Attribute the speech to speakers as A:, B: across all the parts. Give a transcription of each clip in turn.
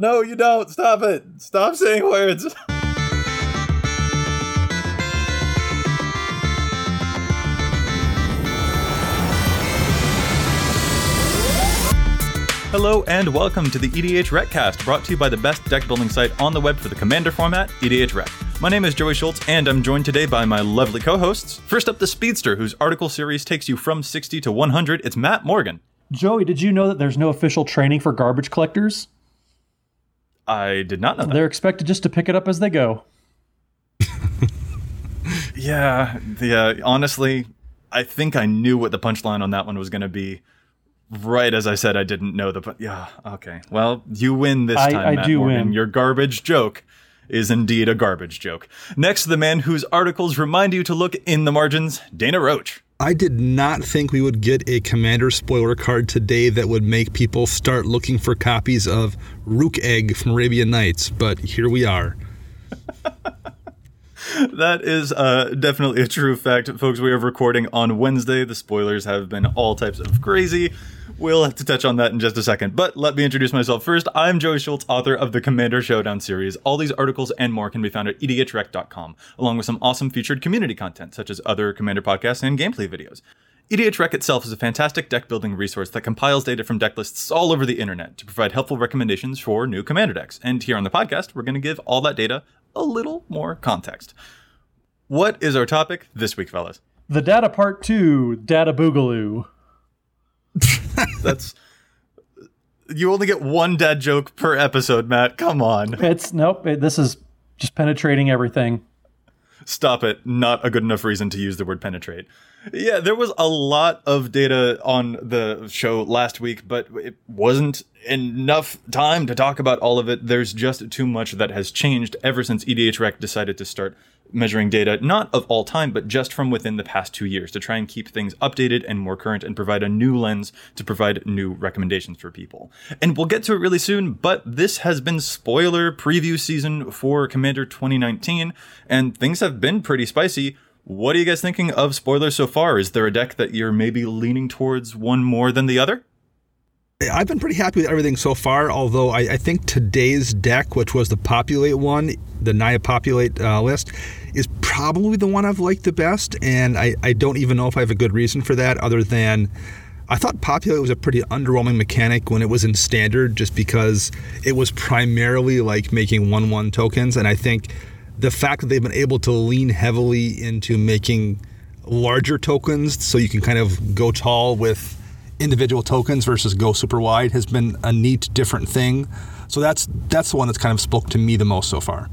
A: No, you don't. Stop it. Stop saying words. Hello and welcome to the EDH Recast, brought to you by the best deck building site on the web for the Commander format, EDH Rec. My name is Joey Schultz, and I'm joined today by my lovely co-hosts. First up, the Speedster, whose article series takes you from 60 to 100. It's Matt Morgan.
B: Joey, did you know that there's no official training for garbage collectors?
A: I did not know that.
B: They're expected just to pick it up as they go.
A: Yeah, yeah. Uh, honestly, I think I knew what the punchline on that one was going to be. Right as I said, I didn't know the. Yeah, okay. Well, you win this
B: I-
A: time,
B: I
A: Matt
B: do
A: Morgan.
B: win.
A: Your garbage joke is indeed a garbage joke. Next, the man whose articles remind you to look in the margins, Dana Roach.
C: I did not think we would get a commander spoiler card today that would make people start looking for copies of Rukh Egg from Arabian Nights, but here we are.
A: That is uh, definitely a true fact, folks. We are recording on Wednesday. The spoilers have been all types of crazy. We'll have to touch on that in just a second. But let me introduce myself first. I'm Joey Schultz, author of the Commander Showdown series. All these articles and more can be found at edhrec.com, along with some awesome featured community content, such as other Commander podcasts and gameplay videos. EDH itself is a fantastic deck building resource that compiles data from deck lists all over the internet to provide helpful recommendations for new commander decks. And here on the podcast, we're going to give all that data a little more context. What is our topic this week, fellas?
B: The data part two, data boogaloo.
A: That's you only get one dad joke per episode, Matt. Come on.
B: It's nope. It, this is just penetrating everything.
A: Stop it. Not a good enough reason to use the word penetrate. Yeah, there was a lot of data on the show last week, but it wasn't enough time to talk about all of it. There's just too much that has changed ever since EDH Rec decided to start measuring data, not of all time, but just from within the past two years to try and keep things updated and more current and provide a new lens to provide new recommendations for people. And we'll get to it really soon, but this has been spoiler preview season for Commander 2019, and things have been pretty spicy. What are you guys thinking of spoilers so far? Is there a deck that you're maybe leaning towards one more than the other?
C: I've been pretty happy with everything so far, although I, I think today's deck, which was the Populate one, the Naya Populate uh, list, is probably the one I've liked the best. And I, I don't even know if I have a good reason for that, other than I thought Populate was a pretty underwhelming mechanic when it was in standard, just because it was primarily like making 1 1 tokens. And I think the fact that they've been able to lean heavily into making larger tokens so you can kind of go tall with individual tokens versus go super wide has been a neat different thing. So that's that's the one that's kind of spoke to me the most so far.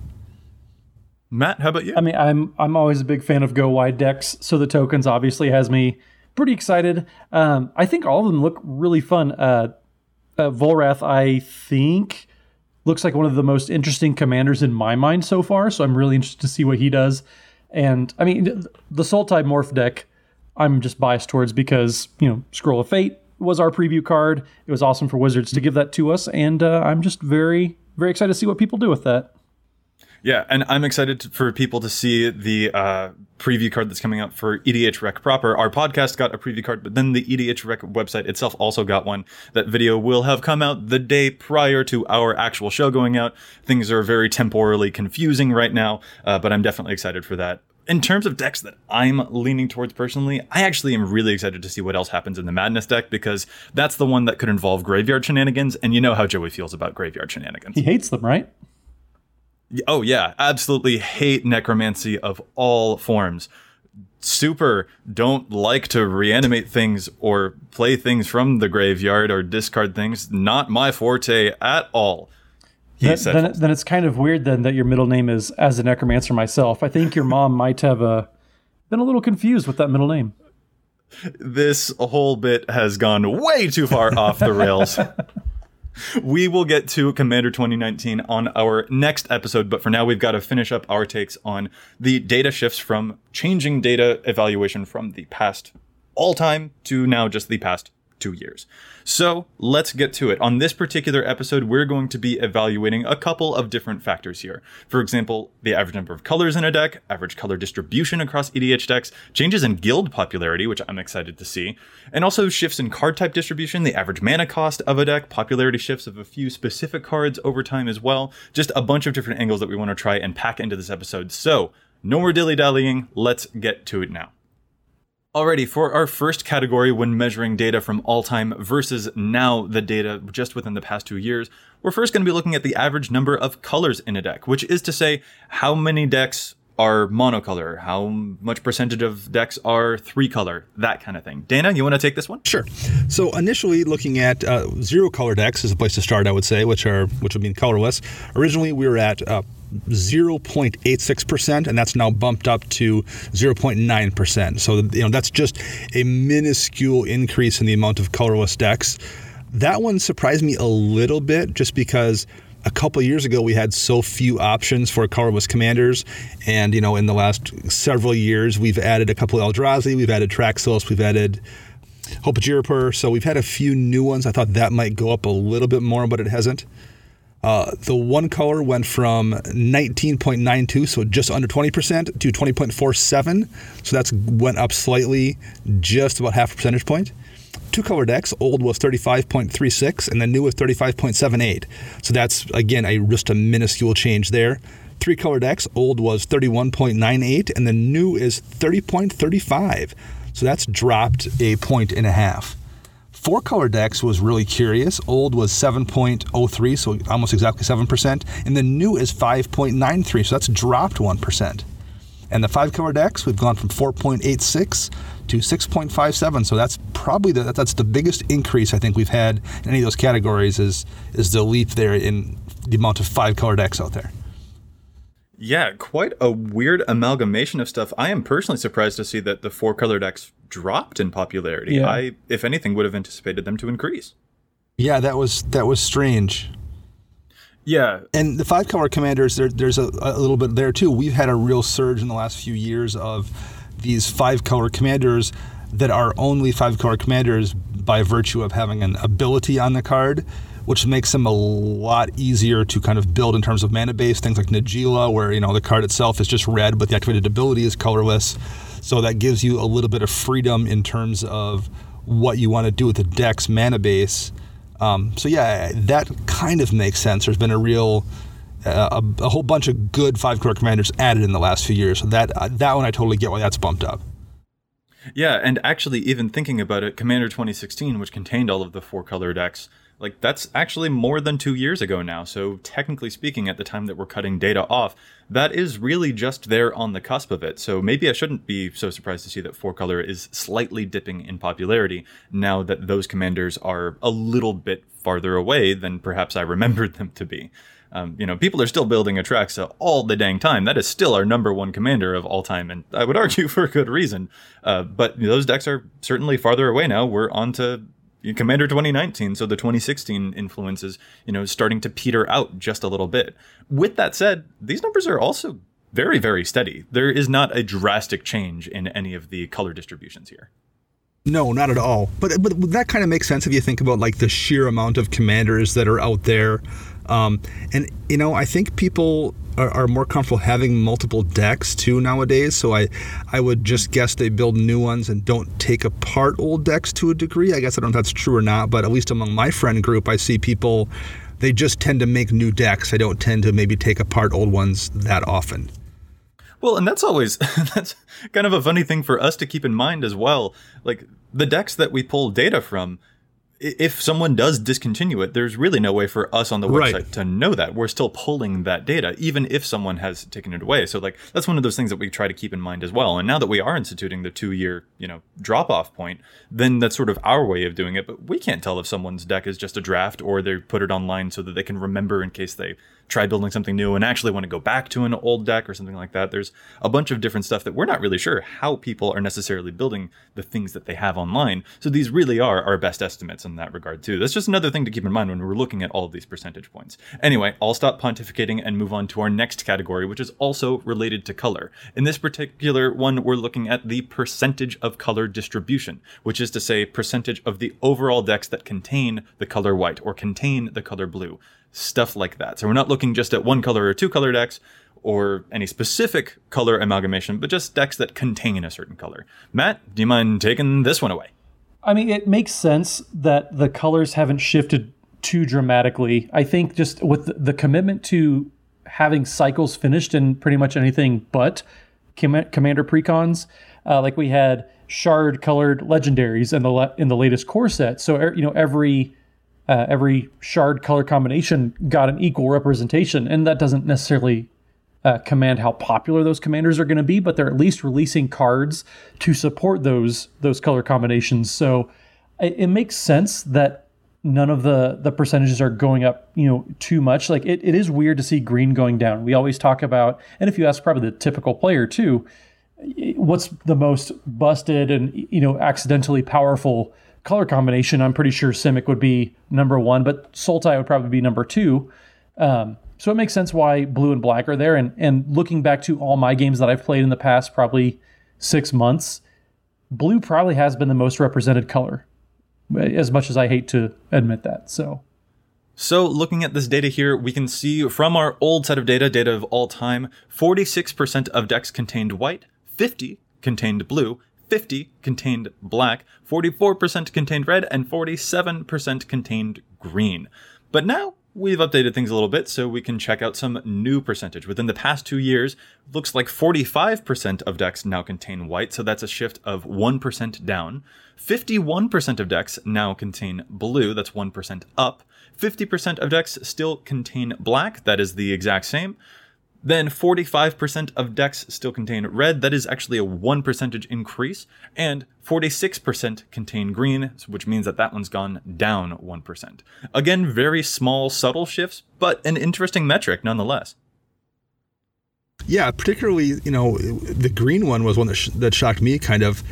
A: Matt, how about you?
B: I mean, I'm I'm always a big fan of go wide decks, so the tokens obviously has me pretty excited. Um, I think all of them look really fun. Uh, uh, Volrath, I think, looks like one of the most interesting commanders in my mind so far. So I'm really interested to see what he does. And I mean, the Sultai Morph deck, I'm just biased towards because you know Scroll of Fate was our preview card. It was awesome for Wizards to give that to us, and uh, I'm just very very excited to see what people do with that.
A: Yeah, and I'm excited to- for people to see the uh, preview card that's coming out for EDH Rec proper. Our podcast got a preview card, but then the EDH Rec website itself also got one. That video will have come out the day prior to our actual show going out. Things are very temporally confusing right now, uh, but I'm definitely excited for that. In terms of decks that I'm leaning towards personally, I actually am really excited to see what else happens in the Madness deck because that's the one that could involve graveyard shenanigans, and you know how Joey feels about graveyard shenanigans.
B: He hates them, right?
A: Oh yeah, absolutely hate necromancy of all forms. Super don't like to reanimate things or play things from the graveyard or discard things. Not my forte at all. He
B: Then, then it's kind of weird then that your middle name is as a necromancer myself. I think your mom might have uh, been a little confused with that middle name.
A: this whole bit has gone way too far off the rails. We will get to Commander 2019 on our next episode, but for now, we've got to finish up our takes on the data shifts from changing data evaluation from the past all time to now just the past two years. So let's get to it. On this particular episode, we're going to be evaluating a couple of different factors here. For example, the average number of colors in a deck, average color distribution across EDH decks, changes in guild popularity, which I'm excited to see, and also shifts in card type distribution, the average mana cost of a deck, popularity shifts of a few specific cards over time as well. Just a bunch of different angles that we want to try and pack into this episode. So, no more dilly dallying, let's get to it now. Alrighty, for our first category when measuring data from all time versus now the data just within the past two years, we're first going to be looking at the average number of colors in a deck, which is to say how many decks are monocolor, how much percentage of decks are three color, that kind of thing. Dana, you want to take this one?
C: Sure. So initially, looking at uh, zero color decks is a place to start, I would say, which are which would mean colorless. Originally, we were at uh, 0.86%, and that's now bumped up to 0.9%. So, you know, that's just a minuscule increase in the amount of colorless decks. That one surprised me a little bit just because a couple years ago we had so few options for colorless commanders and you know in the last several years we've added a couple Eldrazi, we've added Traxos, we've added Ghirapur, so we've had a few new ones. I thought that might go up a little bit more, but it hasn't. Uh, the one color went from 19.92, so just under 20%, to 20.47. So that's went up slightly, just about half a percentage point. Two color decks, old was 35.36, and the new was 35.78. So that's again a just a minuscule change there. Three color decks, old was 31.98, and the new is 30.35. So that's dropped a point and a half. Four color decks was really curious. Old was 7.03, so almost exactly 7%, and the new is 5.93, so that's dropped 1%. And the five color decks, we've gone from 4.86 to 6.57, so that's probably the, that's the biggest increase I think we've had in any of those categories is is the leap there in the amount of five color decks out there.
A: Yeah, quite a weird amalgamation of stuff. I am personally surprised to see that the four color decks dropped in popularity.
B: Yeah.
A: I, if anything, would have anticipated them to increase.
C: Yeah, that was that was strange.
A: Yeah,
C: And the five color commanders, there, there's a, a little bit there too. We've had a real surge in the last few years of these five color commanders that are only five color commanders by virtue of having an ability on the card, which makes them a lot easier to kind of build in terms of mana base. Things like Najeela, where you know the card itself is just red, but the activated ability is colorless. So that gives you a little bit of freedom in terms of what you want to do with the deck's mana base. Um, so yeah, that kind of makes sense. There's been a real, uh, a, a whole bunch of good five core commanders added in the last few years. So that uh, that one I totally get why that's bumped up.
A: yeah, and actually, even thinking about it, Commander 2016, which contained all of the four color decks, like that's actually more than two years ago now. So technically speaking, at the time that we're cutting data off, that is really just there on the cusp of it. So maybe I shouldn't be so surprised to see that four color is slightly dipping in popularity now that those commanders are a little bit farther away than perhaps I remembered them to be. Um, you know, people are still building Atraxa all the dang time. That is still our number one commander of all time, and I would argue for good reason. Uh, but those decks are certainly farther away now. We're on to Commander 2019, so the 2016 influences, you know, starting to peter out just a little bit. With that said, these numbers are also very, very steady. There is not a drastic change in any of the color distributions here.
C: No, not at all. But but that kind of makes sense if you think about like the sheer amount of commanders that are out there. Um, and you know, I think people are, are more comfortable having multiple decks too nowadays. So I I would just guess they build new ones and don't take apart old decks to a degree. I guess I don't know if that's true or not, but at least among my friend group, I see people they just tend to make new decks. They don't tend to maybe take apart old ones that often.
A: Well, and that's always that's kind of a funny thing for us to keep in mind as well. Like the decks that we pull data from, i- if someone does discontinue it, there's really no way for us on the website
C: Right.
A: to know that. We're still pulling that data, even if someone has taken it away. So like that's one of those things that we try to keep in mind as well. And now that we are instituting the two year, you know, drop off point, then that's sort of our way of doing it. But we can't tell if someone's deck is just a draft or they put it online so that they can remember in case they try building something new and actually want to go back to an old deck or something like that. There's a bunch of different stuff that we're not really sure how people are necessarily building the things that they have online. So these really are our best estimates. in that regard too. That's just another thing to keep in mind when we're looking at all of these percentage points. Anyway, I'll stop pontificating and move on to our next category, which is also related to color. In this particular one, we're looking at the percentage of color distribution, which is to say percentage of the overall decks that contain the color white or contain the color blue. Stuff like that. So we're not looking just at one color or two color decks or any specific color amalgamation, but just decks that contain a certain color. Matt, do you mind taking this one away?
B: I mean, it makes sense that the colors haven't shifted too dramatically. I think just with the commitment to having cycles finished in pretty much anything but com- commander precons, uh, like we had shard colored legendaries in the le- in the latest core set. So er, you know every uh, every shard color combination got an equal representation, and that doesn't necessarily uh, command how popular those commanders are going to be, but they're at least releasing cards to support those those color combinations. So it, it makes sense that none of the the percentages are going up, you know, too much. Like it, it is weird to see green going down. We always talk about, and if you ask probably the typical player too, what's the most busted and you know accidentally powerful color combination? I'm pretty sure Simic would be number one, but Sultai would probably be number two. Um, so it makes sense why blue and black are there. And and looking back to all my games that I've played in the past probably six months, blue probably has been the most represented color. As much as I hate to admit that. So
A: so, looking at this data here, we can see from our old set of data, data of all time, 46% of decks contained white, 50 contained blue, 50 contained black, 44% contained red, and 47% contained green. But now we've updated things a little bit so we can check out some new percentage. Within the past two years, looks like 45% of decks now contain white, so that's a shift of 1% down. 51% of decks now contain blue, that's 1% up. 50% of decks still contain black, that is the exact same. Then 45% of decks still contain red, that is actually a 1 percentage increase, and 46% contain green, which means that that one's gone down 1%. Again, very small, subtle shifts, but an interesting metric nonetheless.
C: Yeah, particularly, you know, the green one was one that, sh- that shocked me kind of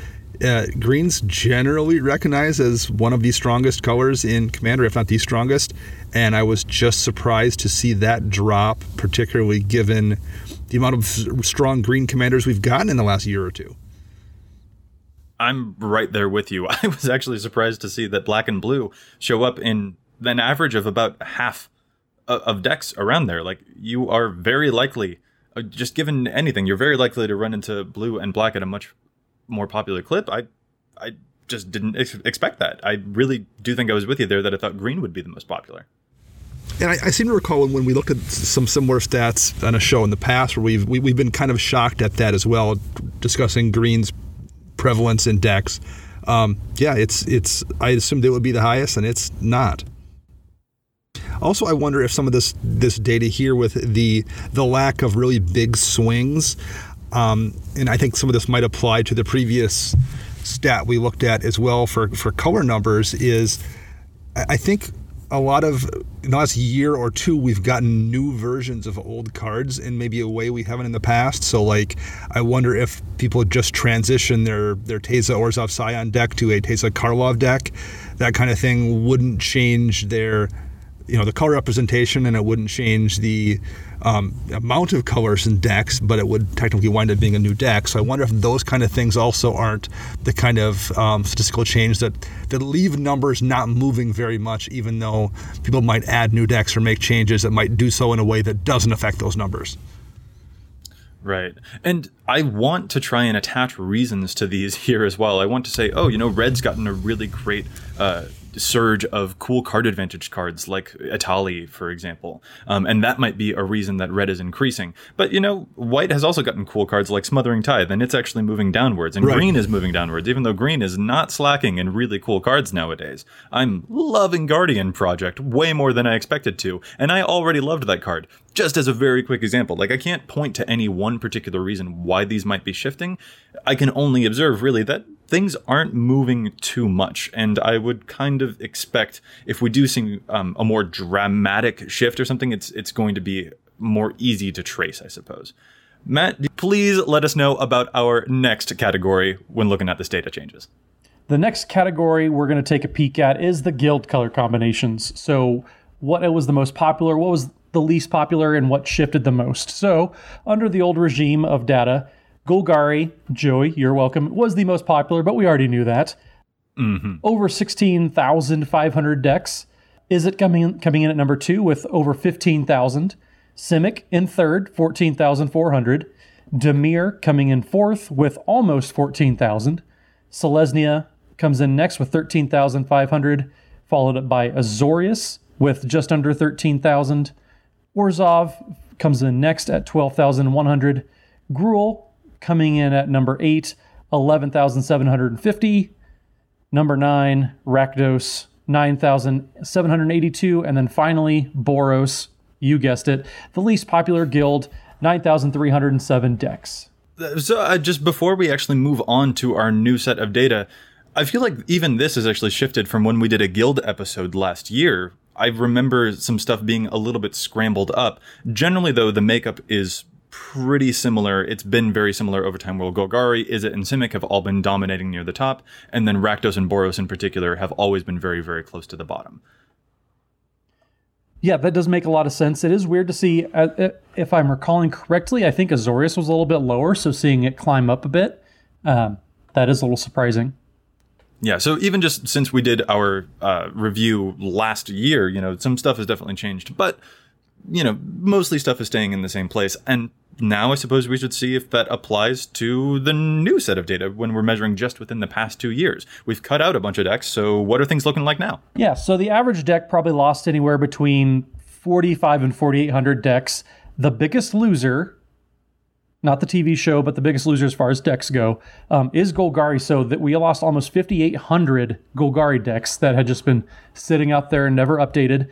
C: uh, green's generally recognized as one of the strongest colors in Commander, if not the strongest. And I was just surprised to see that drop, particularly given the amount of strong green commanders we've gotten in the last year or two.
A: I'm right there with you. I was actually surprised to see that black and blue show up in an average of about half of decks around there. Like, you are very likely, uh, just given anything, you're very likely to run into blue and black at a much more popular clip. I I just didn't ex- expect that. I really do think I was with you there that I thought green would be the most popular.
C: And I, I, seem to recall when we looked at some similar stats on a show in the past where we've we, have we have been kind of shocked at that as well, discussing green's prevalence in decks. Um, yeah, it's it's. I assumed it would be the highest, and it's not. Also, I wonder if some of this this data here with the the lack of really big swings um, and I think some of this might apply to the previous stat we looked at as well for, for color numbers is I think a lot of in the last year or two we've gotten new versions of old cards in maybe a way we haven't in the past. So like i wonder if people just transition their their Teysa Orzhov Scion deck to a Teysa Karlov deck. That kind of thing wouldn't change their you know the color representation and it wouldn't change the um, amount of colors in decks, but it would technically wind up being a new deck. So I wonder if those kind of things also aren't the kind of um, statistical change that that leave numbers not moving very much, even though people might add new decks or make changes that might do so in a way that doesn't affect those numbers.
A: Right. And I want to try and attach reasons to these here as well. I want to say, oh, you know, Red's gotten a really great uh, surge of cool card advantage cards like Etali, for example. Um, and that might be a reason that red is increasing. But, you know, white has also gotten cool cards like Smothering Tithe, and it's actually moving downwards. And right. green is moving downwards, even though green is not slacking in really cool cards nowadays. I'm loving Guardian Project way more than I expected to, and I already loved that card. Just as a very quick example, like I can't point to any one particular reason why these might be shifting. I can only observe really that things aren't moving too much. And I would kind of expect if we do see um, a more dramatic shift or something, it's it's going to be more easy to trace, I suppose. Matt, please let us know about our next category when looking at this data changes.
B: The next category we're going to take a peek at is the guild color combinations. So, what was the most popular, what was the least popular, and what shifted the most. So, under the old regime of data, Golgari, Joey, you're welcome, was the most popular, but we already knew that.
A: Mm-hmm.
B: Over 16,500 decks. Izzet coming in, coming in at number two with over 15,000. Simic in third, 14,400. Dimir coming in fourth with almost 14,000. Selesnya comes in next with 13,500, followed up by Azorius with just under 13,000. Orzhov comes in next at 12,100. Gruul coming in at number 8, 11,750. Number 9, Rakdos, 9,782. And then finally, Boros, you guessed it, the least popular guild, 9,307 decks.
A: So, uh, just before we actually move on to our new set of data, I feel like even this has actually shifted from when we did a guild episode last year. I remember some stuff being a little bit scrambled up. Generally, though, the makeup is pretty similar. It's been very similar over time. Where Golgari, Izzet, and Simic have all been dominating near the top, and then Rakdos and Boros in particular have always been very, very close to the bottom.
B: Yeah, that does make a lot of sense. It is weird to see, uh, uh, if I'm recalling correctly, I think Azorius was a little bit lower, so seeing it climb up a bit, um, that is a little surprising.
A: Yeah, so even just since we did our uh, review last year, you know, some stuff has definitely changed, but you know, mostly stuff is staying in the same place. And now I suppose we should see if that applies to the new set of data when we're measuring just within the past two years. We've cut out a bunch of decks, so what are things looking like now?
B: Yeah, so the average deck probably lost anywhere between 45 and 4,800 decks. The biggest loser, not the TV show, but the biggest loser as far as decks go, um, is Golgari. So that we lost almost 5,800 Golgari decks that had just been sitting out there and never updated.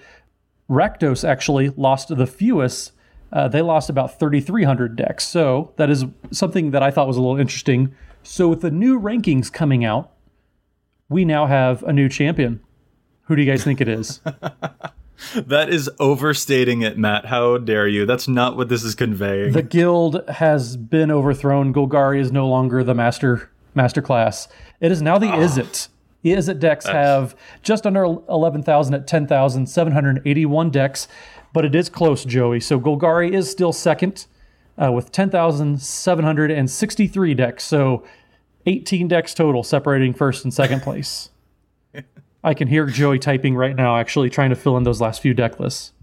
B: Rakdos actually lost the fewest. Uh, they lost about 3,300 decks. So that is something that I thought was a little interesting. So with the new rankings coming out, we now have a new champion. Who do you guys think it is?
A: that is overstating it, Matt. How dare you? That's not what this is conveying.
B: The guild has been overthrown. Golgari is no longer the master master class. It is now the oh. Izzet. Izzet decks have just under 11,000 at 10,781 decks, but it is close, Joey. So Golgari is still second uh, with 10,763 decks. So 18 decks total separating first and second place. I can hear Joey typing right now, actually trying to fill in those last few deck lists.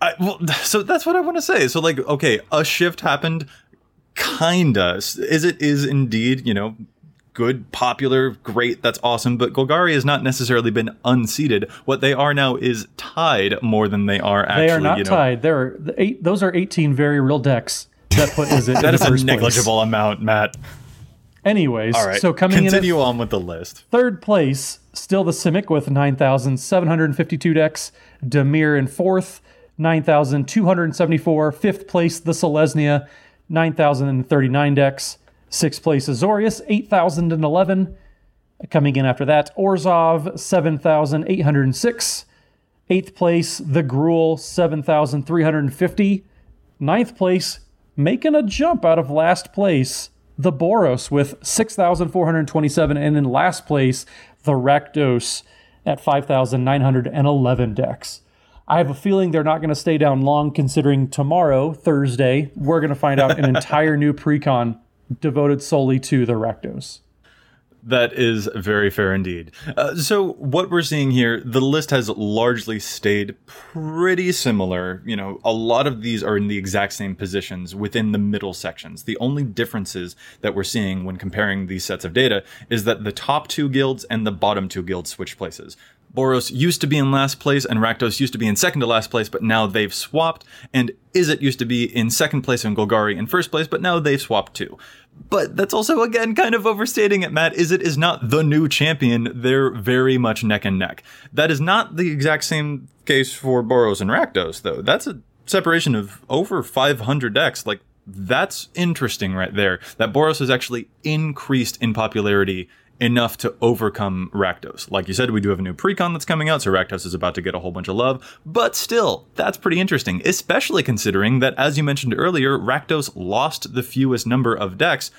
A: I, well, so that's what I want to say. So, like, okay, a shift happened, kinda. Izzet is indeed, you know, good, popular, great, that's awesome. But Golgari has not necessarily been unseated. What they are now is tied more than they are actually.
B: They are not
A: you know,
B: tied. There are eight. Those are eighteen very real decks that put is it
A: that is a negligible place. amount, Matt.
B: Anyways, All right. so coming
A: continue
B: in
A: on with the list.
B: Third place, still the Simic with nine thousand seven hundred fifty-two decks. Dimir in fourth, nine thousand two hundred seventy-four. Fifth place, the Selesnya, nine thousand thirty-nine decks. Sixth place, Azorius, 8,011. Coming in after that, Orzhov, 7,806. Eighth place, The Gruul, 7,350. Ninth place, making a jump out of last place, The Boros with 6,427. And in last place, The Rakdos at 5,911 decks. I have a feeling they're not going to stay down long considering tomorrow, Thursday, we're going to find out an entire new precon devoted solely to the Rakdos.
A: That is very fair indeed. Uh, so, what we're seeing here, the list has largely stayed pretty similar. You know, a lot of these are in the exact same positions within the middle sections. The only differences that we're seeing when comparing these sets of data is that the top two guilds and the bottom two guilds switch places. Boros used to be in last place and Rakdos used to be in second to last place, but now they've swapped. And Izzet used to be in second place and Golgari in first place, but now they've swapped too. But that's also again kind of overstating it, Matt. Izzet is not the new champion. They're very much neck and neck. That is not the exact same case for Boros and Rakdos, though. That's a separation of over 500 decks. Like that's interesting right there. That Boros has actually increased in popularity enough to overcome Rakdos. Like you said, we do have a new precon that's coming out, so Rakdos is about to get a whole bunch of love. But still, that's pretty interesting, especially considering that, as you mentioned earlier, Rakdos lost the fewest number of decks,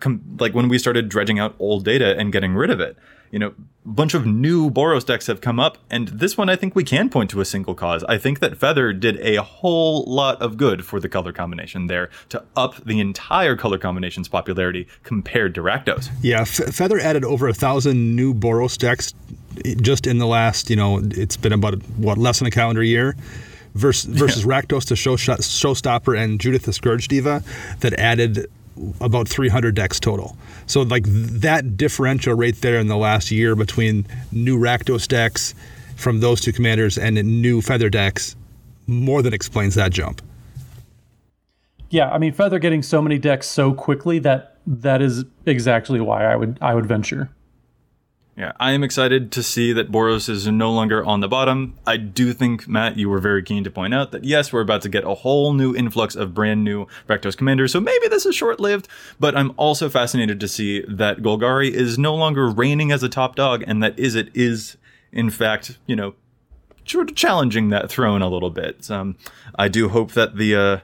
A: com- like when we started dredging out old data and getting rid of it. You know, bunch of new Boros decks have come up, and this one I think we can point to a single cause. I think that Feather did a whole lot of good for the color combination there to up the entire color combination's popularity compared to Rakdos.
C: Yeah, F- Feather added over a thousand new Boros decks just in the last, you know, it's been about what less than a calendar year. Versus, versus yeah. Rakdos to Show, Showstopper and Judith the Scourge Diva that added about 300 decks total. So like that differential right there in the last year between new Rakdos decks from those two commanders and new Feather decks more than explains that jump.
B: Yeah, I mean Feather getting so many decks so quickly that that is exactly why I would I would venture.
A: Yeah, I am excited to see that Boros is no longer on the bottom. I do think, Matt, you were very keen to point out that yes, we're about to get a whole new influx of brand new Rakdos commanders, so maybe this is short lived, but I'm also fascinated to see that Golgari is no longer reigning as a top dog and that Izzet is, in fact, you know, sort of challenging that throne a little bit. Um, I do hope that the, uh,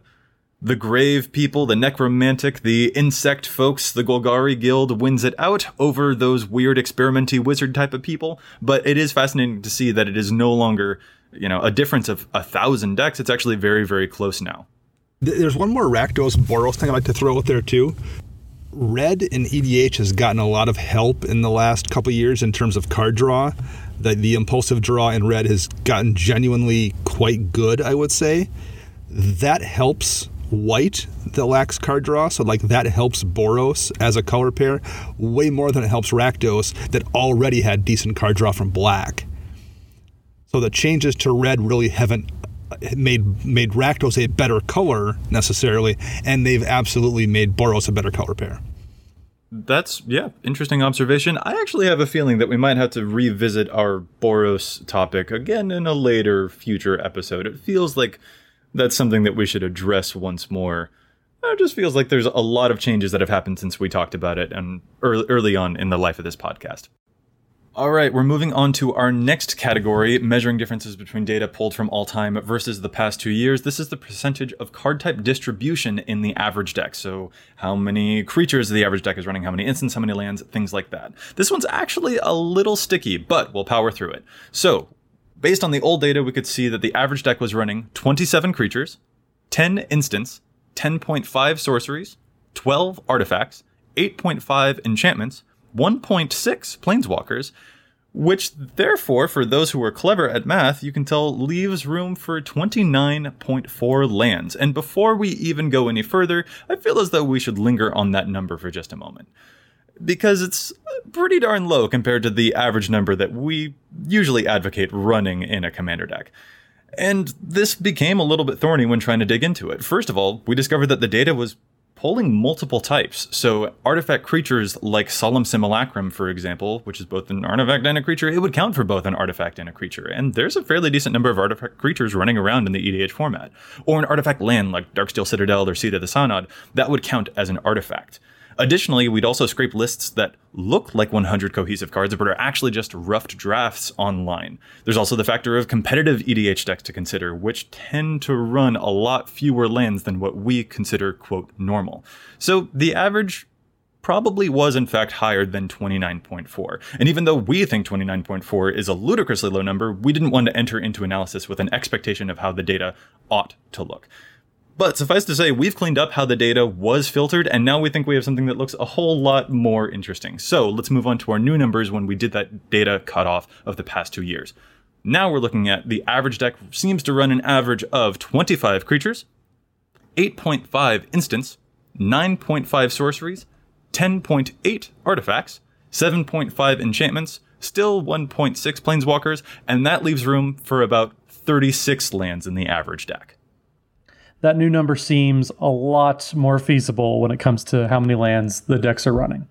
A: the grave people, the necromantic, the insect folks, the Golgari Guild wins it out over those weird experimenty wizard type of people. But it is fascinating to see that it is no longer, you know, a difference of a thousand decks. It's actually very, very close now.
C: There's one more Rakdos Boros thing I'd like to throw out there too. Red and EDH has gotten a lot of help in the last couple years in terms of card draw. The, the impulsive draw in red has gotten genuinely quite good, I would say. That helps white that lacks card draw, so like that helps Boros as a color pair way more than it helps Rakdos that already had decent card draw from black. So the changes to red really haven't uh, made made Rakdos a better color necessarily, and they've absolutely made Boros a better color pair.
A: That's yeah, interesting observation. I actually have a feeling that we might have to revisit our Boros topic again in a later future episode. It feels like that's something that we should address once more. Uh, it just feels like there's a lot of changes that have happened since we talked about it and early, early on in the life of this podcast. All right, we're moving on to our next category, measuring differences between data pulled from all time versus the past two years. This is the percentage of card type distribution in the average deck. So, how many creatures the average deck is running, how many instants, how many lands, things like that. This one's actually a little sticky, but we'll power through it. So, based on the old data, we could see that the average deck was running 27 creatures, 10 instants, 10.5 sorceries, 12 artifacts, 8.5 enchantments, 1.6 planeswalkers, which therefore, for those who are clever at math, you can tell leaves room for 29.4 lands. And before we even go any further, I feel as though we should linger on that number for just a moment because it's pretty darn low compared to the average number that we usually advocate running in a commander deck. And this became a little bit thorny when trying to dig into it. First of all, we discovered that the data was pulling multiple types. So, artifact creatures like Solemn Simulacrum, for example, which is both an artifact and a creature, it would count for both an artifact and a creature. And there's a fairly decent number of artifact creatures running around in the EDH format. Or an artifact land like Darksteel Citadel or Seat of the Synod, that would count as an artifact. Additionally, we'd also scrape lists that look like 100 cohesive cards, but are actually just rough drafts online. There's also the factor of competitive EDH decks to consider, which tend to run a lot fewer lands than what we consider, quote, normal. So the average probably was in fact higher than 29.4. And even though we think 29.4 is a ludicrously low number, we didn't want to enter into analysis with an expectation of how the data ought to look. But suffice to say, we've cleaned up how the data was filtered, and now we think we have something that looks a whole lot more interesting. So let's move on to our new numbers when we did that data cutoff of the past two years. Now we're looking at the average deck seems to run an average of 25 creatures, 8.5 instants, 9.5 sorceries, 10.8 artifacts, 7.5 enchantments, still 1.6 planeswalkers, and that leaves room for about 36 lands in the average deck
B: that new number seems a lot more feasible when it comes to how many lands the decks are running.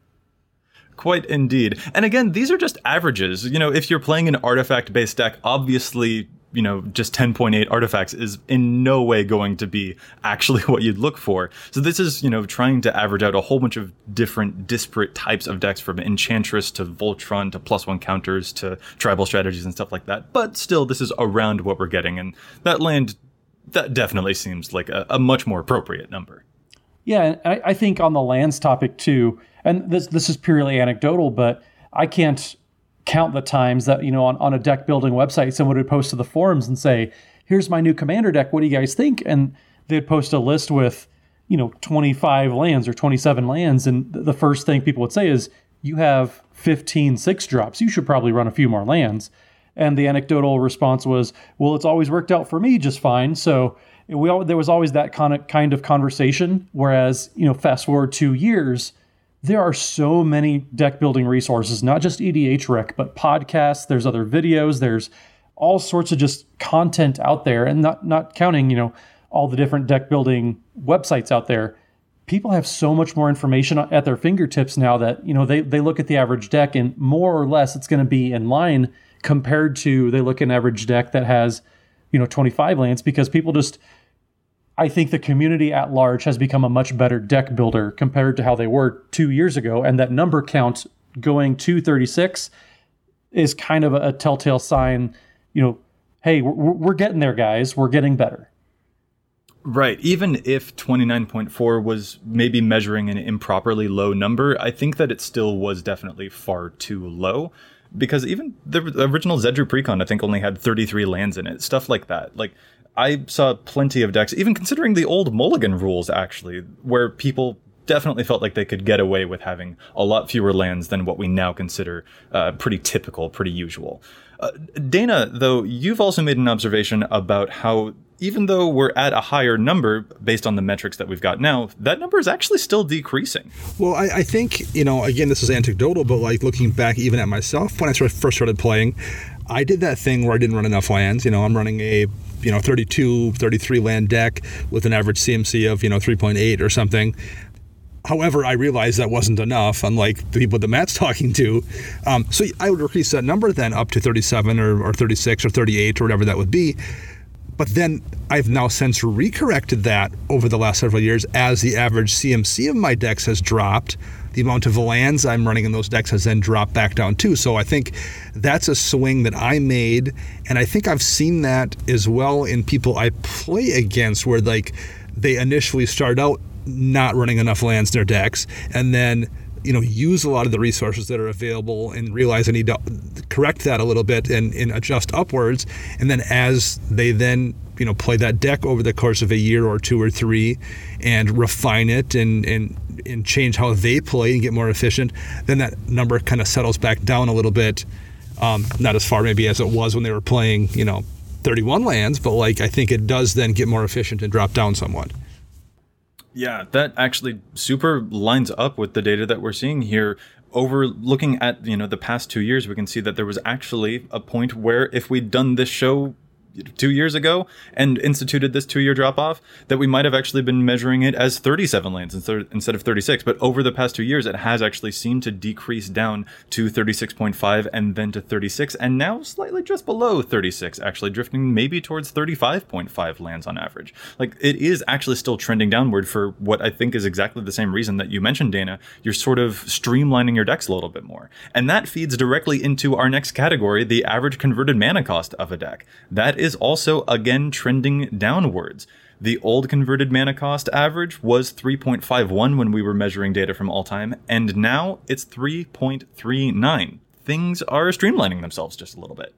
A: Quite indeed. And again, these are just averages. You know, if you're playing an artifact based deck, obviously, you know, just 10.8 artifacts is in no way going to be actually what you'd look for. So this is, you know, trying to average out a whole bunch of different disparate types of decks from Enchantress to Voltron to plus one counters to tribal strategies and stuff like that. But still, this is around what we're getting. And that land that definitely seems like a, a much more appropriate number.
B: Yeah, I, I think on the lands topic too, and this this is purely anecdotal, but I can't count the times that you know on, on a deck building website someone would post to the forums and say here's my new commander deck. What do you guys think? And they'd post a list with you know 25 lands or 27 lands. And the first thing people would say is you have 15 six drops. You should probably run a few more lands and the anecdotal response was well it's always worked out for me just fine so we all, there was always that kind of kind of conversation whereas you know fast forward two years there are so many deck building resources, not just EDH Rec, but podcasts. There's other videos. There's all sorts of just content out there, and not not counting, you know, all the different deck building websites out there. People have so much more information at their fingertips now that you know they they look at the average deck and more or less it's going to be in line compared to they look an average deck that has you know 25 lands because people just I think the community at large has become a much better deck builder compared to how they were two years ago. And that number count going to 36 is kind of a, telltale sign, you know, hey, we're, we're getting there, guys. We're getting better.
A: Right. Even if 29.4 was maybe measuring an improperly low number, I think that it still was definitely far too low because even the original Zedruu Precon, I think, only had 33 lands in it. Stuff like that. Like, I saw plenty of decks, even considering the old Mulligan rules, actually, where people definitely felt like they could get away with having a lot fewer lands than what we now consider uh, pretty typical, pretty usual. Uh, Dana, though, you've also made an observation about how even though we're at a higher number based on the metrics that we've got now, that number is actually still decreasing.
C: Well, I, I think, you know, again, this is anecdotal, but like looking back even at myself when I first started playing, I did that thing where I didn't run enough lands. You know, I'm running a you know 32 33 land deck with an average cmc of you know 3.8 or something However, I realized that wasn't enough, unlike the people that Matt's talking to. Um, so I would increase that number then up to 37 or, or 36 or 38 or whatever that would be. But then I've now since recorrected that over the last several years as the average CMC of my decks has dropped the amount of lands I'm running in those decks has then dropped back down too. So I think that's a swing that I made, and I think I've seen that as well in people I play against, where like they initially start out not running enough lands in their decks, and then you know use a lot of the resources that are available and realize I need to correct that a little bit and, and adjust upwards. And then as they then you know play that deck over the course of a year or two or three and refine it and and and change how they play and get more efficient, then that number kind of settles back down a little bit. Um, not as far maybe as it was when they were playing, you know, 31 lands, but like I think it does then get more efficient and drop down somewhat.
A: Yeah, that actually super lines up with the data that we're seeing here. Over looking at you know the past two years, we can see that there was actually a point where if we'd done this show two years ago and instituted this two year drop off, that we might have actually been measuring it as 37 lands instead of 36. But over the past two years, it has actually seemed to decrease down to 36.5 and then to 36, and now slightly just below 36, actually drifting maybe towards 35.5 lands on average. Like it is actually still trending downward for what I think is exactly the same reason that you mentioned, Dana. You're sort of streamlining your decks a little bit more. And that feeds directly into our next category, the average converted mana cost of a deck. That is is also again trending downwards. The old converted mana cost average was 3.51 when we were measuring data from all time, and now it's 3.39. Things are streamlining themselves just a little bit.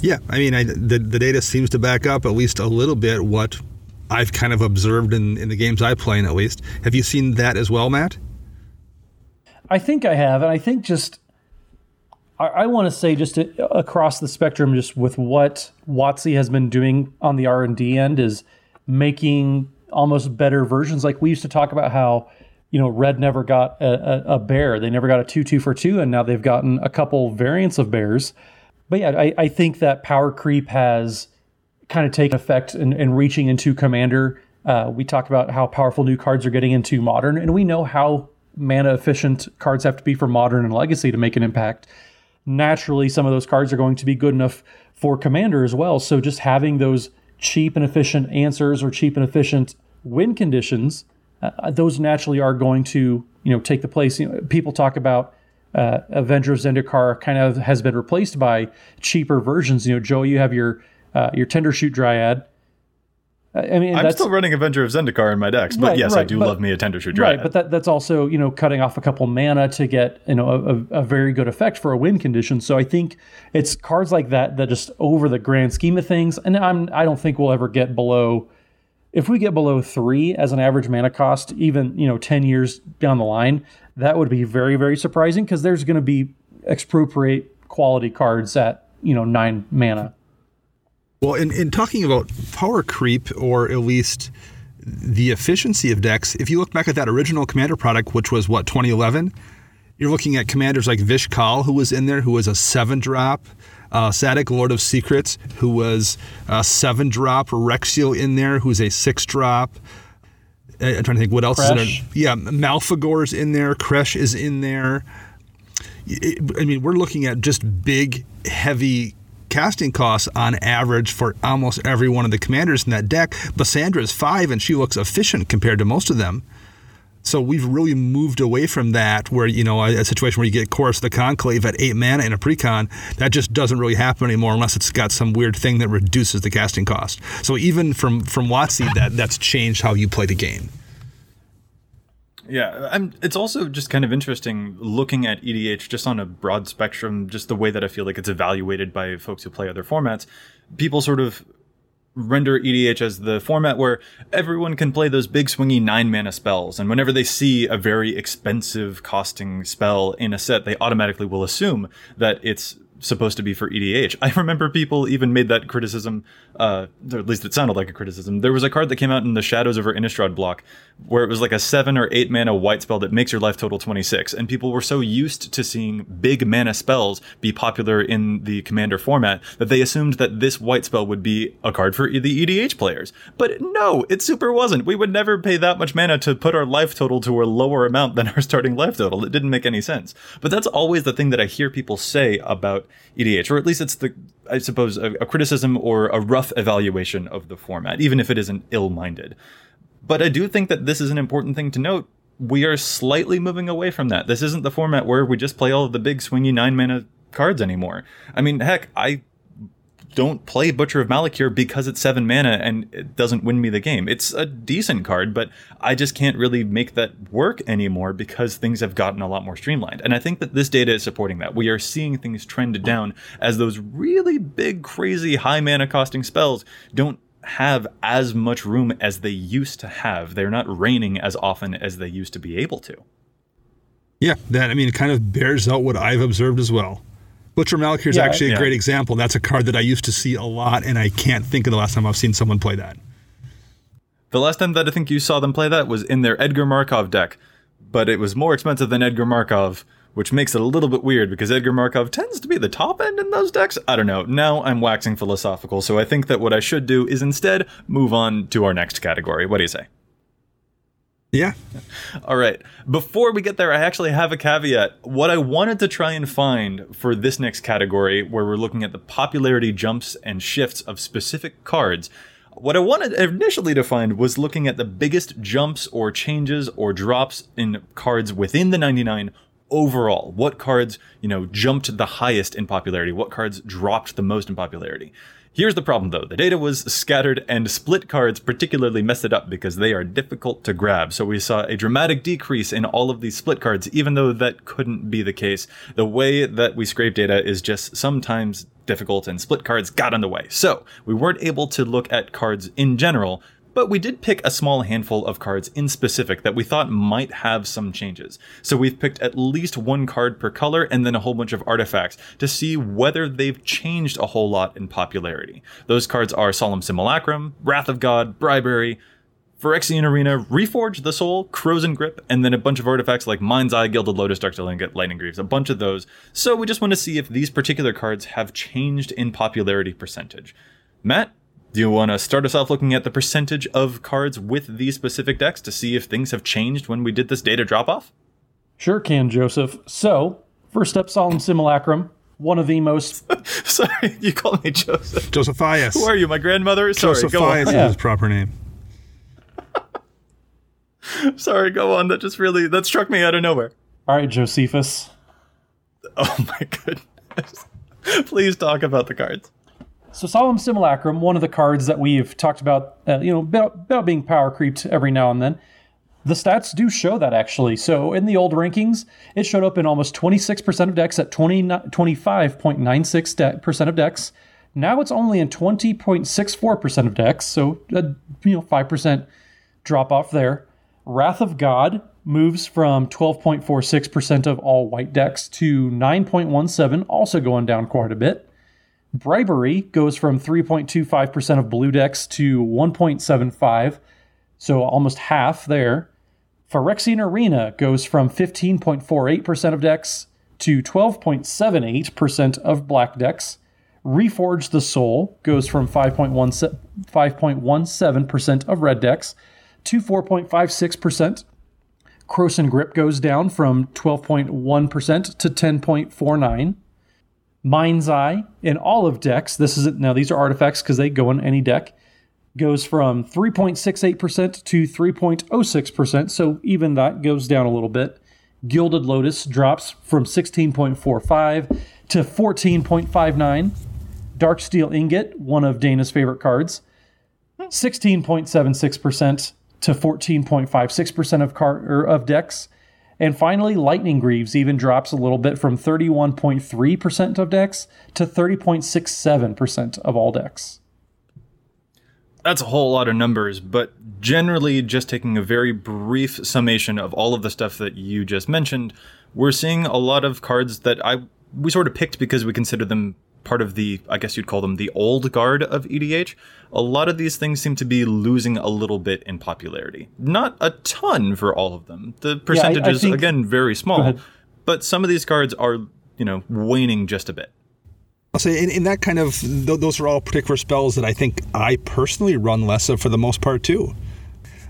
C: Yeah, I mean, I, the, the data seems to back up at least a little bit what I've kind of observed in, in the games I play in, at least. Have you seen that as well, Matt?
B: I think I have, and I think just I, I want to say just to, across the spectrum, just with what WotC has been doing on the R and D end is making almost better versions. Like we used to talk about how you know Red never got a, a, a bear, they never got a two two for two, and now they've gotten a couple variants of bears. But yeah, I, I think that power creep has kind of taken effect and in, in reaching into Commander. Uh, we talk about how powerful new cards are getting into Modern, and we know how mana efficient cards have to be for Modern and Legacy to make an impact naturally some of those cards are going to be good enough for commander as well. So just having those cheap and efficient answers or cheap and efficient win conditions, uh, those naturally are going to you know take the place. You know, people talk about uh, Avengers Zendikar kind of has been replaced by cheaper versions. You know, Joe, you have your uh, your Tendershoot Dryad. I mean,
A: I'm still running Avenger of Zendikar in my decks, but
B: Right,
A: yes, I do
B: but-
A: love me a Tender Dryad.
B: right, but that that's also you know cutting off a couple mana to get you know a, a, a very good effect for a win condition. So I think it's cards like that that just over the grand scheme of things, and I'm I don't think we'll ever get below. If we get below three as an average mana cost, even you know ten years down the line, that would be very very surprising because there's going to be expropriate quality cards at you know nine mana.
C: Well, in, in talking about power creep, or at least the efficiency of decks, if you look back at that original Commander product, which was what 2011, you're looking at commanders like Vish Kal, who was in there, who was a seven drop. Uh, Sadik, Lord of Secrets, who was a seven drop. Rexio in there, who's a six drop. Uh, I'm trying to think what else is in there. Yeah, Malfegor's in there. Kresh is in there. I mean, we're looking at just big, heavy casting costs on average for almost every one of the commanders in that deck. Bassandra is five, and she looks efficient compared to most of them. So we've really moved away from that, where you know a, a situation where you get Chorus the Conclave at eight mana in a precon, that just doesn't really happen anymore unless it's got some weird thing that reduces the casting cost. So even from from WotC, that that's changed how you play the game.
A: Yeah, I'm, it's also just kind of interesting looking at EDH just on a broad spectrum, just the way that I feel like it's evaluated by folks who play other formats. People sort of render EDH as the format where everyone can play those big swingy nine mana spells, and whenever they see a very expensive costing spell in a set, they automatically will assume that it's supposed to be for EDH. I remember people even made that criticism, uh, or at least it sounded like a criticism. There was a card that came out in the Shadows of over Innistrad block where it was like a seven or eight mana white spell that makes your life total 26. And people were so used to seeing big mana spells be popular in the commander format that they assumed that this white spell would be a card for the EDH players. But no, it super wasn't. We would never pay that much mana to put our life total to a lower amount than our starting life total. It didn't make any sense. But that's always the thing that I hear people say about EDH, or at least it's the, I suppose, a, a criticism or a rough evaluation of the format, even if it isn't ill minded. But I do think that this is an important thing to note. We are slightly moving away from that. This isn't the format where we just play all of the big swingy nine mana cards anymore. I mean, heck, I don't play Butcher of Malakir because it's seven mana and it doesn't win me the game. It's a decent card, but I just can't really make that work anymore because things have gotten a lot more streamlined. And I think that this data is supporting that. We are seeing things trend down as those really big, crazy, high mana costing spells don't have as much room as they used to have. They're not raining as often as they used to be able to.
C: Yeah, that I mean, it kind of bears out what I've observed as well. Butcher Malakir is
B: Yeah,
C: actually a
A: yeah.
C: great example. That's a card that I used to see a lot, and I can't think of the last time I've seen someone play that.
A: The last time that I think you saw them play that was in their Edgar Markov deck, but it was more expensive than Edgar Markov, which makes it a little bit weird because Edgar Markov tends to be the top end in those decks. I don't know. Now I'm waxing philosophical, so I think that what I should do is instead move on to our next category. What do you say?
C: Yeah,
A: All right. Before we get there, I actually have a caveat. What I wanted to try and find for this next category, where we're looking at the popularity jumps and shifts of specific cards, what I wanted initially to find was looking at the biggest jumps or changes or drops in cards within the 99 overall. What cards, you know, jumped the highest in popularity? What cards dropped the most in popularity? Here's the problem though. The data was scattered and split cards particularly messed it up because they are difficult to grab. So we saw a dramatic decrease in all of these split cards, even though that couldn't be the case. The way that we scrape data is just sometimes difficult and split cards got in the way. So we weren't able to look at cards in general, but we did pick a small handful of cards in specific that we thought might have some changes. So we've picked at least one card per color and then a whole bunch of artifacts to see whether they've changed a whole lot in popularity. Those cards are Solemn Simulacrum, Wrath of God, Bribery, Phyrexian Arena, Reforge the Soul, Krosan Grip, and then a bunch of artifacts like Mind's Eye, Gilded Lotus, Darksteel Ingot, Lightning Greaves, a bunch of those. So we just want to see if these particular cards have changed in popularity percentage. Matt, do you want to start us off looking at the percentage of cards with these specific decks to see if things have changed when we did this data drop off?
B: Sure can, Joseph. So, first up, Solemn Simulacrum, one of the most
A: Sorry, you called me Joseph.
C: Josephias.
A: Who are you, my grandmother? Sorry, go
C: Josephias
A: on.
C: is
B: Yeah.
C: his proper name.
A: Sorry, go on. That just really that struck me out of nowhere.
B: All right, Josephus.
A: Oh my goodness. Please talk about the cards.
B: So Solemn Simulacrum, one of the cards that we've talked about, uh, you know, about, about being power creeped every now and then. The stats do show that actually. So in the old rankings, it showed up in almost 26% of decks at 20, 25.96% of decks. Now it's only in 20.64% of decks, so a you know 5% drop off there. Wrath of God moves from 12.46% of all white decks to 9.17, also going down quite a bit. Bribery goes from 3.25% of blue decks to 1.75, so almost half there. Phyrexian Arena goes from 15.48% of decks to 12.78% of black decks. Reforge the Soul goes from 5.17% of red decks to 4.56%. Krosan Grip goes down from 12.1% to 10.49. Mind's Eye in all of decks, this is now these are artifacts because they go in any deck, goes from 3.68% to 3.06%, so even that goes down a little bit. Gilded Lotus drops from 16.45 to 14.59. Darksteel Ingot, one of Dana's favorite cards, 16.76% to 14.56% of car of decks. And finally, Lightning Greaves even drops a little bit from 31.3% of decks to 30.67% of all decks.
A: That's a whole lot of numbers, but generally, just taking a very brief summation of all of the stuff that you just mentioned, we're seeing a lot of cards that I we sort of picked because we consider them part of the, I guess you'd call them the old guard of EDH, a lot of these things seem to be losing a little bit in popularity. Not a ton for all of them. The percentages, yeah, again, very small, but some of these cards are, you know, waning just a bit.
C: I'll say in, in that kind of, th- those are all particular spells that I think I personally run less of for the most part too.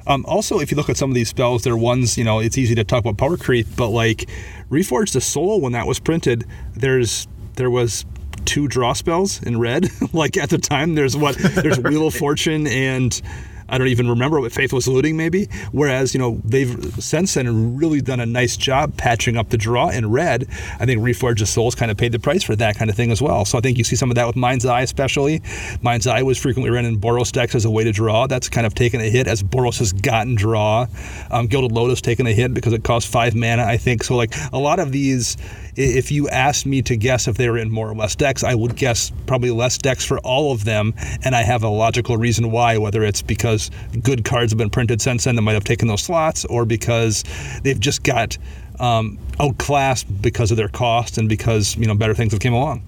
C: Um, also, if you look at some of these spells, they're ones, you know, it's easy to talk about power creep, but like Reforged the Soul, when that was printed, there's there was two draw spells in red. like at the time, there's what there's Wheel of Fortune and I don't even remember what Faithless Looting maybe. Whereas, you know, they've since then really done a nice job patching up the draw in red. I think Reforge of Souls kind of paid the price for that kind of thing as well. So I think you see some of that with Mind's Eye especially. Mind's Eye was frequently run in Boros decks as a way to draw. That's kind of taken a hit as Boros has gotten draw. Um, Gilded Lotus taken a hit because it costs five mana, I think. So like a lot of these if you asked me to guess if they were in more or less decks, I would guess probably less decks for all of them. And I have a logical reason why, whether it's because good cards have been printed since then that might have taken those slots, or because they've just got um, outclassed because of their cost and because you know better things have came along.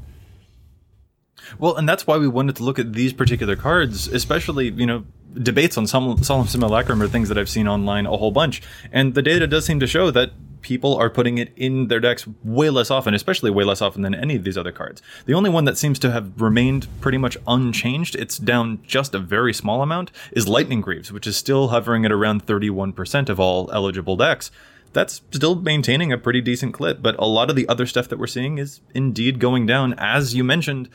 A: Well, and that's why we wanted to look at these particular cards, especially, you know, debates on some Solemn Simulacrum or things that I've seen online a whole bunch. And the data does seem to show that people are putting it in their decks way less often, especially way less often than any of these other cards. The only one that seems to have remained pretty much unchanged, it's down just a very small amount, is Lightning Greaves, which is still hovering at around 31% of all eligible decks. That's still maintaining a pretty decent clip, but a lot of the other stuff that we're seeing is indeed going down. As you mentioned,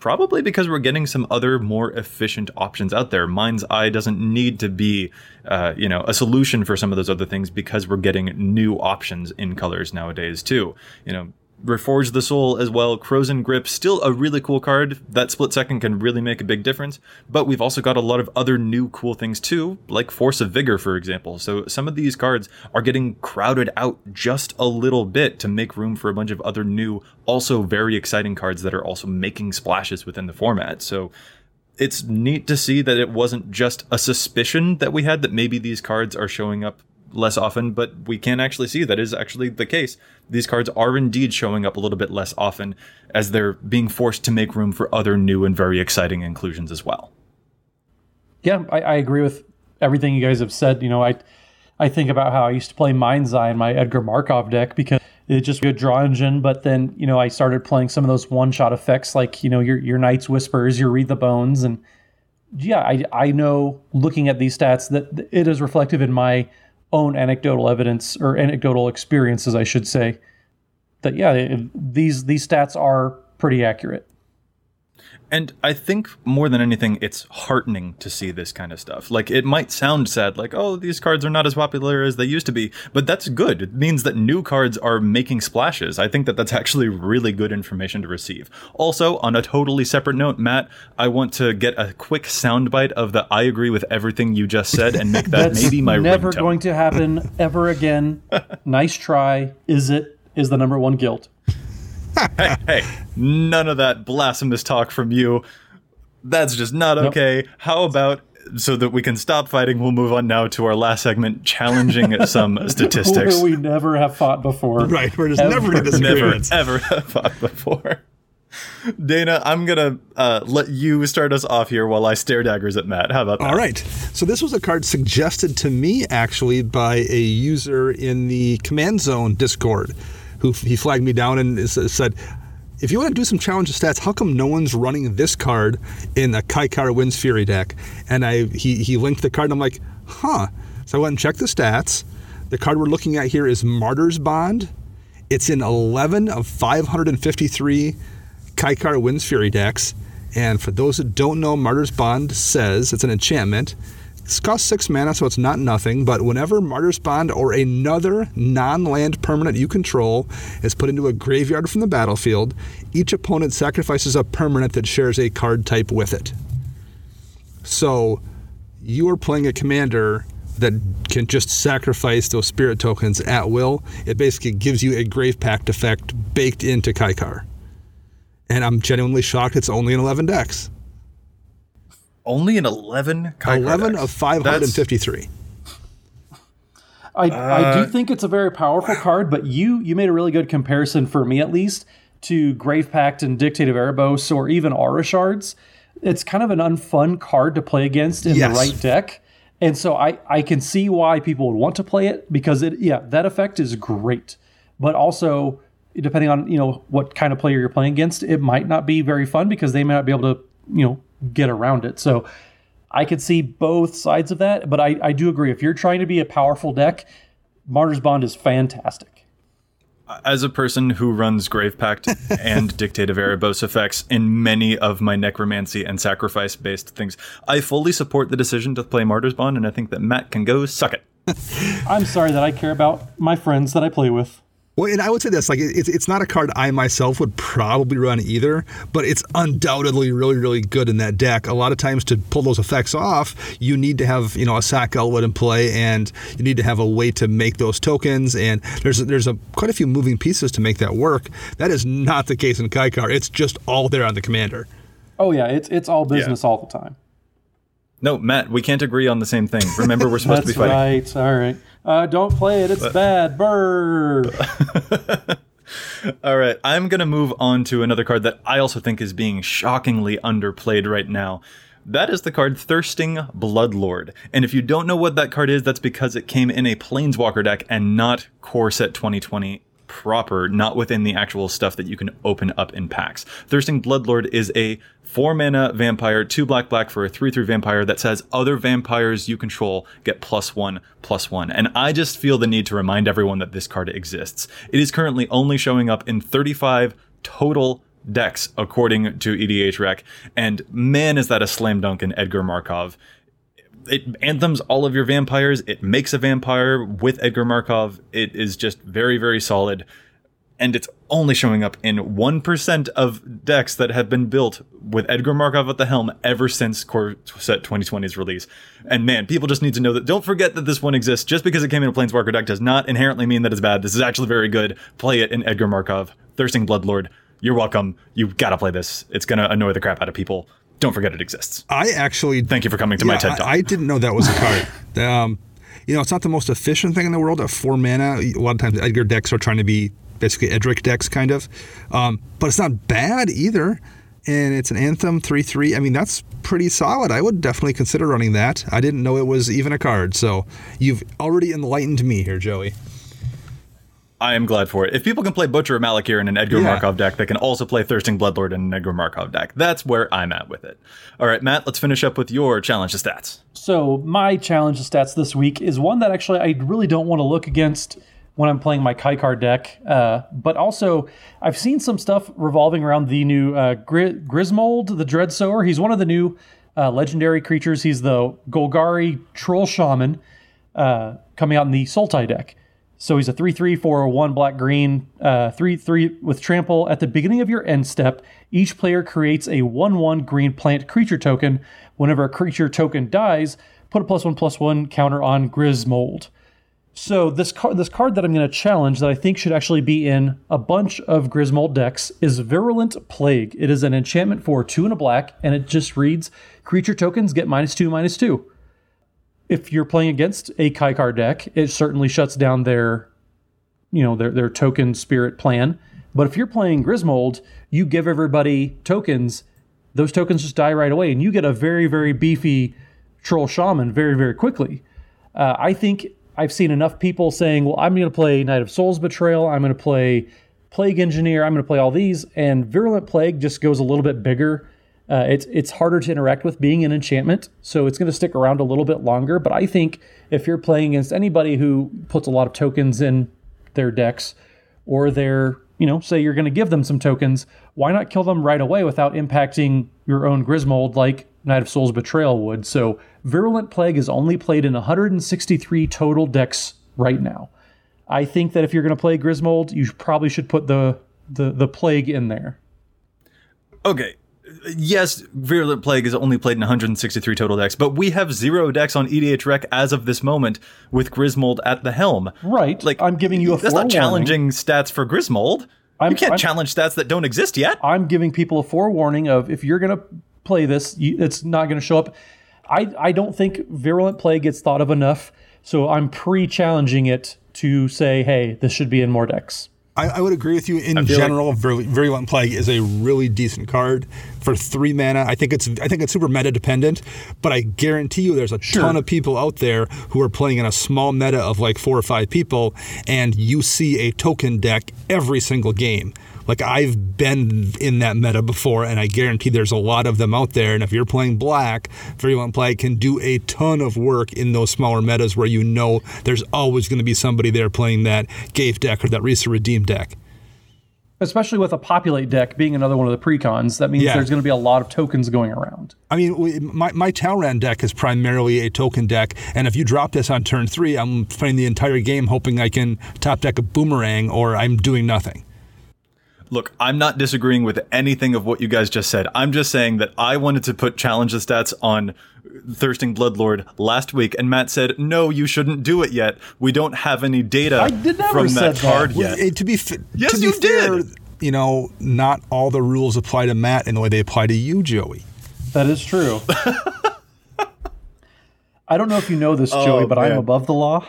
A: Probably because we're getting some other more efficient options out there. Mind's Eye doesn't need to be, uh, you know, a solution for some of those other things because we're getting new options in colors nowadays too. You know, Reforge the Soul as well. Krosan Grip, still a really cool card. That split second can really make a big difference. But we've also got a lot of other new cool things too, like Force of Vigor, for example. So some of these cards are getting crowded out just a little bit to make room for a bunch of other new, also very exciting cards that are also making splashes within the format. So it's neat to see that it wasn't just a suspicion that we had that maybe these cards are showing up less often, but we can actually see that is actually the case. These cards are indeed showing up a little bit less often as they're being forced to make room for other new and very exciting inclusions as well.
B: Yeah, I, I agree with everything you guys have said. You know, I I think about how I used to play Mind's Eye in my Edgar Markov deck because it's just a good draw engine. But then, you know, I started playing some of those one shot effects like, you know, your your Night's Whispers, your Read the Bones, and yeah, I I know looking at these stats that it is reflective in my own anecdotal evidence or anecdotal experiences, I should say, that yeah, these these stats are pretty accurate.
A: And I think more than anything, it's heartening to see this kind of stuff. Like, it might sound sad, like, oh, these cards are not as popular as they used to be, but that's good. It means that new cards are making splashes. I think that that's actually really good information to receive. Also, on a totally separate note, Matt, I want to get a quick soundbite of the I agree with everything you just said and make that maybe my
B: never
A: ringtone.
B: going to happen ever again. nice try. Is it? Is the number one guilt?
A: Hey, hey, none of that blasphemous talk from you. That's just not okay. How about so that we can stop fighting, we'll move on now to our last segment, challenging some statistics.
B: Where we never have fought before.
C: Right, we're just
B: Ever.
C: never in
A: Never
C: disagreements.
A: ever have fought before. Dana, I'm gonna uh, let you start us off here while I stare daggers at Matt. How about that?
C: All right. So this was a card suggested to me actually by a user in the Command Zone Discord, who he flagged me down and said, "If you want to do some challenge stats, how come no one's running this card in a Kykar Wind's Fury deck?" And I he he linked the card, and I'm like, "Huh." So I went and checked the stats. The card we're looking at here is Martyr's Bond. It's in 11 of 553 Kykar Wind's Fury decks. And for those that don't know, Martyr's Bond says it's an enchantment. It costs six mana, so it's not nothing. But whenever Martyr's Bond or another non land permanent you control is put into a graveyard from the battlefield, each opponent sacrifices a permanent that shares a card type with it. So you are playing a commander that can just sacrifice those spirit tokens at will. It basically gives you a Grave Pact effect baked into Kykar. And I'm genuinely shocked it's only in 11 decks.
A: Only an 11 Kykar
C: 11
A: decks.
C: of 553.
B: I, I
A: Uh,
B: do think it's a very powerful card, but you you made a really good comparison for me at least to Grave Pact and Dictate of Erebos or even Aura Shards. It's kind of an unfun card to play against in
C: Yes.
B: the right deck. And so I, I can see why people would want to play it because it yeah, that effect is great. But also depending on, you know, what kind of player you're playing against, it might not be very fun because they may not be able to, you know, get around it. So I could see both sides of that, but I, I do agree. If you're trying to be a powerful deck, Martyr's Bond is fantastic.
A: As a person who runs Grave Pact and Dictate of Erebos effects in many of my necromancy and sacrifice based things, I fully support the decision to play Martyr's Bond, and I think that Matt can go suck it.
B: I'm sorry that I care about my friends that I play with.
C: Well, and I would say this: like, it's it's not a card I myself would probably run either, but it's undoubtedly really, really good in that deck. A lot of times to pull those effects off, you need to have you know a sac outlet in play, and you need to have a way to make those tokens. And there's there's a quite a few moving pieces to make that work. That is not the case in Kykar. It's just all there on the commander.
B: Oh yeah, it's it's all business all the time.
A: No, Matt, we can't agree on the same thing. Remember, we're supposed to be
B: That's
A: fighting.
B: right. All right. Uh, don't play it. It's bad. Burr.
A: All right, I'm going to move on to another card that I also think is being shockingly underplayed right now. That is the card Thirsting Bloodlord. And if you don't know what that card is, that's because it came in a Planeswalker deck and not Core Set 2020 proper, not within the actual stuff that you can open up in packs. Thirsting Bloodlord is a 4 mana vampire, 2 black black for a 3 3 vampire that says other vampires you control get plus 1 plus 1. And I just feel the need to remind everyone that this card exists. It is currently only showing up in 35 total decks according to EDHREC, and man is that a slam dunk in Edgar Markov it anthems all of your vampires. It makes a vampire with Edgar Markov. It is just very, very solid. And it's only showing up in 1% of decks that have been built with Edgar Markov at the helm ever since Core Set 2020's release. And man, people just need to know that don't forget that this one exists. Just because it came in a Planeswalker deck does not inherently mean that it's bad. This is actually very good. Play it in Edgar Markov. Thirsting Bloodlord. You're welcome. You've gotta play this. It's gonna annoy the crap out of people. Don't forget it exists.
C: I actually
A: Thank you for coming to my
C: Yeah,
A: TED
C: I-
A: Talk.
C: I, didn't know that was a card. um, you know, it's not the most efficient thing in the world at four mana. A lot of times, Edgar decks are trying to be basically Edric decks, kind of. Um, but it's not bad either. And it's an Anthem 3 3. I mean, that's pretty solid. I would definitely consider running that. I didn't know it was even a card. So you've already enlightened me here, Joey.
A: I am glad for it. If people can play Butcher of Malakir in an Edgar
C: Yeah.
A: Markov deck, they can also play Thirsting Bloodlord in an Edgar Markov deck. That's where I'm at with it. All right, Matt, let's finish up with your challenge to stats.
B: So my challenge to stats this week is one that actually I really don't want to look against when I'm playing my Kykar deck. Uh, but also, I've seen some stuff revolving around the new uh, Gri- Grismold, the Dreadsower. He's one of the new uh, legendary creatures. He's the Golgari Troll Shaman uh, coming out in the Sultai deck. So he's a 3 3 for 1 black green, uh, 3 3 with trample. At the beginning of your end step, each player creates a 1 1 green plant creature token. Whenever a creature token dies, put a plus 1 plus 1 counter on Grismold. So this card, this card that I'm going to challenge that I think should actually be in a bunch of Grismold decks is Virulent Plague. It is an enchantment for two and a black, and it just reads: creature tokens get minus two, minus two. If you're playing against a Kykar deck, it certainly shuts down their, you know, their their token spirit plan. But if you're playing Grismold, you give everybody tokens; those tokens just die right away, and you get a very very beefy Troll Shaman very very quickly. Uh, I think I've seen enough people saying, well, I'm going to play Night of Souls' Betrayal, I'm going to play Plague Engineer, I'm going to play all these, and Virulent Plague just goes a little bit bigger. Uh, it's it's harder to interact with being an enchantment, so it's going to stick around a little bit longer. But I think if you're playing against anybody who puts a lot of tokens in their decks, or they're you know say you're going to give them some tokens, why not kill them right away without impacting your own Grismold like Night of Souls' Betrayal would? So Virulent Plague is only played in 163 total decks right now. I think that if you're going to play Grismold, you probably should put the, the the plague in there.
A: Okay. Yes, Virulent Plague is only played in 163 total decks, but we have zero decks on EDHREC as of this moment with Grismold at the helm.
B: Right. Like I'm giving you a
A: that's not challenging stats for Grismold. I'm, you can't I'm, challenge stats that don't exist yet.
B: I'm giving people a forewarning of if you're going to play this, you, it's not going to show up. I, I don't think Virulent Plague gets thought of enough, so I'm pre challenging it to say, hey, this should be in more decks.
C: I, I would agree with you. In general, like- Virulent Plague is a really decent card for three mana. I think it's I think it's super meta dependent, but I guarantee you there's a sure. ton of people out there who are playing in a small meta of like four or five people, and you see a token deck every single game. Like I've been in that meta before, and I guarantee there's a lot of them out there. And if you're playing black, Virulent Plague can do a ton of work in those smaller metas where you know there's always going to be somebody there playing that Ghave deck or that Rhys the Redeemed deck
B: especially with a populate deck being another one of the precons. That means yeah. there's going to be a lot of tokens going around.
C: I mean, my, my Talrand deck is primarily a token deck, and if you drop this on turn three, I'm playing the entire game hoping I can top deck a boomerang or I'm doing nothing.
A: Look, I'm not disagreeing with anything of what you guys just said. I'm just saying that I wanted to put challenge the stats on Thirsting Bloodlord last week, and Matt said, "No, you shouldn't do it yet. We don't have any data from that card yet."
C: Well, to be f- yes, to be you fair, did. You know, not all the rules apply to Matt in the way they apply to you, Joey.
B: That is true. I don't know if you know this, oh, Joey, oh, but man. I'm above the law.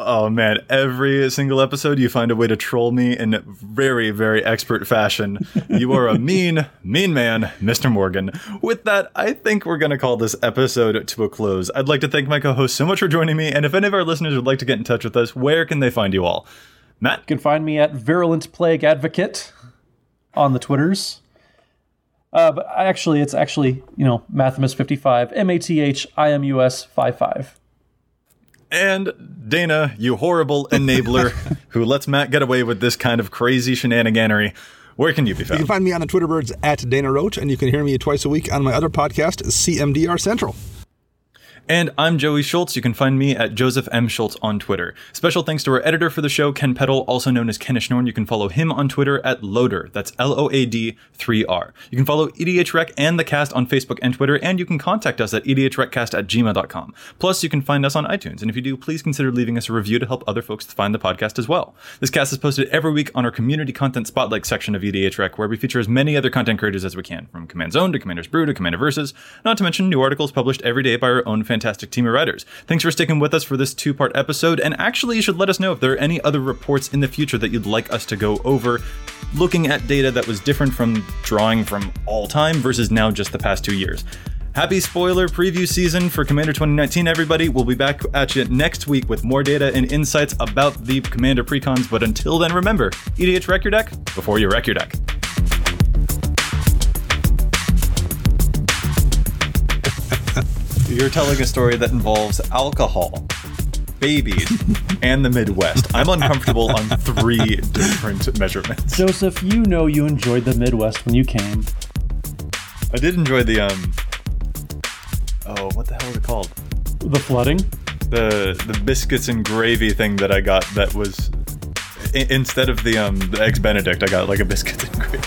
A: Oh man, every single episode you find a way to troll me in very, very expert fashion. You are a mean, mean man, Mr. Morgan. With that, I think we're going to call this episode to a close. I'd like to thank my co host so much for joining me, and if any of our listeners would like to get in touch with us, where can they find you all? Matt?
B: You can find me at Virulent Plague Advocate on the Twitters. Uh, but actually, it's actually, you know, Mathimus55, M A T H I M U S 55.
A: And Dana, you horrible enabler who lets Matt get away with this kind of crazy shenaniganery. Where can you be found?
C: You can find me on the Twitter birds at Dana Roach, and you can hear me twice a week on my other podcast, CMDR Central.
A: And I'm Joey Schultz. You can find me at Joseph M. Schultz on Twitter. Special thanks to our editor for the show, Ken Peddle, also known as Kenish Norn. You can follow him on Twitter at Loader. That's L O A D 3 R. You can follow EDHREC and the cast on Facebook and Twitter, and you can contact us at edhrecast at gmail.com. Plus, you can find us on iTunes, and if you do, please consider leaving us a review to help other folks find the podcast as well. This cast is posted every week on our community content spotlight section of EDHREC, where we feature as many other content creators as we can, from Command Zone to Commander's Brew to Commander Versus, not to mention new articles published every day by our own fantastic team of writers. Thanks for sticking with us for this two part episode, and actually, you should let us know if there are any other reports in the future that you'd like us to go over, looking at data that was different from drawing from all time versus now just the past two years. Happy spoiler preview season for Commander 2019, everybody. We'll be back at you next week with more data and insights about the Commander precons. But until then, remember EDH wreck your deck before you wreck your deck. You're telling a story that involves alcohol. babies and the Midwest. I'm uncomfortable on three different measurements.
B: Joseph, you know you enjoyed the Midwest when you came.
A: I did enjoy the um. Oh, what the hell is it called?
B: The flooding.
A: The the biscuits and gravy thing that I got that was i- instead of the um the eggs Benedict, I got like a biscuits and gravy.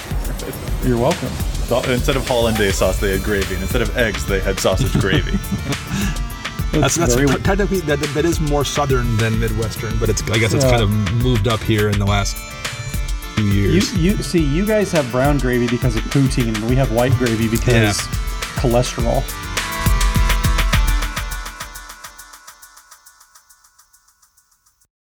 B: You're welcome.
A: So- Instead of hollandaise sauce, they had gravy, and instead of eggs, they had sausage gravy.
C: That's, that's
B: very-
C: technically that, that is more southern than midwestern, but it's I guess it's
B: Yeah.
C: kind of moved up here in the last few
B: You,
C: years.
B: you see, you guys have brown gravy because of poutine, and we have white gravy because
C: Yeah.
B: cholesterol.